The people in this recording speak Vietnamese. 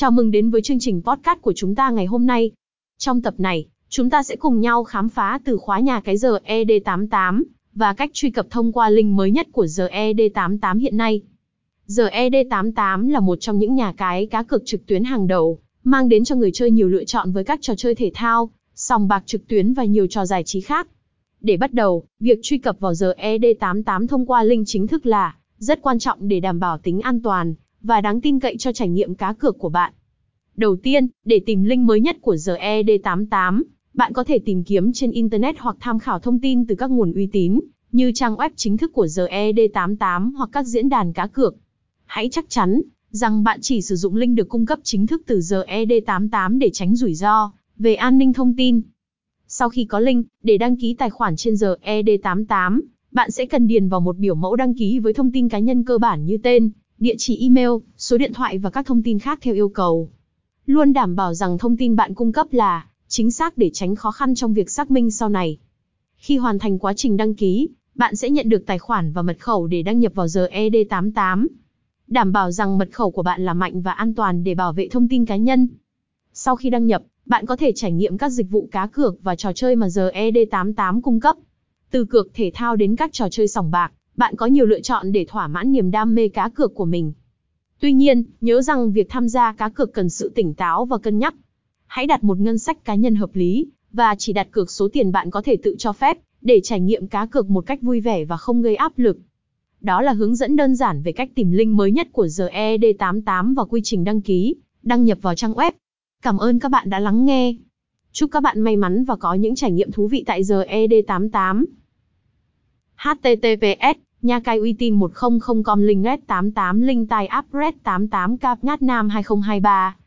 Chào mừng đến với chương trình podcast của chúng ta ngày hôm nay. Trong tập này, chúng ta sẽ cùng nhau khám phá từ khóa nhà cái giờ ED88 và cách truy cập thông qua link mới nhất của giờ ED88 hiện nay. Giờ ED88 là một trong những nhà cái cá cược trực tuyến hàng đầu, mang đến cho người chơi nhiều lựa chọn với các trò chơi thể thao, sòng bạc trực tuyến và nhiều trò giải trí khác. Để bắt đầu, việc truy cập vào giờ ED88 thông qua link chính thức là rất quan trọng để đảm bảo tính an toàn và đáng tin cậy cho trải nghiệm cá cược của bạn. Đầu tiên, để tìm link mới nhất của GED88, bạn có thể tìm kiếm trên Internet hoặc tham khảo thông tin từ các nguồn uy tín, như trang web chính thức của GED88 hoặc các diễn đàn cá cược. Hãy chắc chắn rằng bạn chỉ sử dụng link được cung cấp chính thức từ GED88 để tránh rủi ro về an ninh thông tin. Sau khi có link, để đăng ký tài khoản trên GED88, bạn sẽ cần điền vào một biểu mẫu đăng ký với thông tin cá nhân cơ bản như tên, địa chỉ email, số điện thoại và các thông tin khác theo yêu cầu. Luôn đảm bảo rằng thông tin bạn cung cấp là chính xác để tránh khó khăn trong việc xác minh sau này. Khi hoàn thành quá trình đăng ký, bạn sẽ nhận được tài khoản và mật khẩu để đăng nhập vào giờ ED88. Đảm bảo rằng mật khẩu của bạn là mạnh và an toàn để bảo vệ thông tin cá nhân. Sau khi đăng nhập, bạn có thể trải nghiệm các dịch vụ cá cược và trò chơi mà giờ ED88 cung cấp. Từ cược thể thao đến các trò chơi sòng bạc, bạn có nhiều lựa chọn để thỏa mãn niềm đam mê cá cược của mình. Tuy nhiên, nhớ rằng việc tham gia cá cược cần sự tỉnh táo và cân nhắc. Hãy đặt một ngân sách cá nhân hợp lý, và chỉ đặt cược số tiền bạn có thể tự cho phép, để trải nghiệm cá cược một cách vui vẻ và không gây áp lực. Đó là hướng dẫn đơn giản về cách tìm link mới nhất của GED88 và quy trình đăng ký, đăng nhập vào trang web. Cảm ơn các bạn đã lắng nghe. Chúc các bạn may mắn và có những trải nghiệm thú vị tại GED88. https Nha cai uy tín 100 com linh red 88 linh tai app red 88 cap nhát nam 2023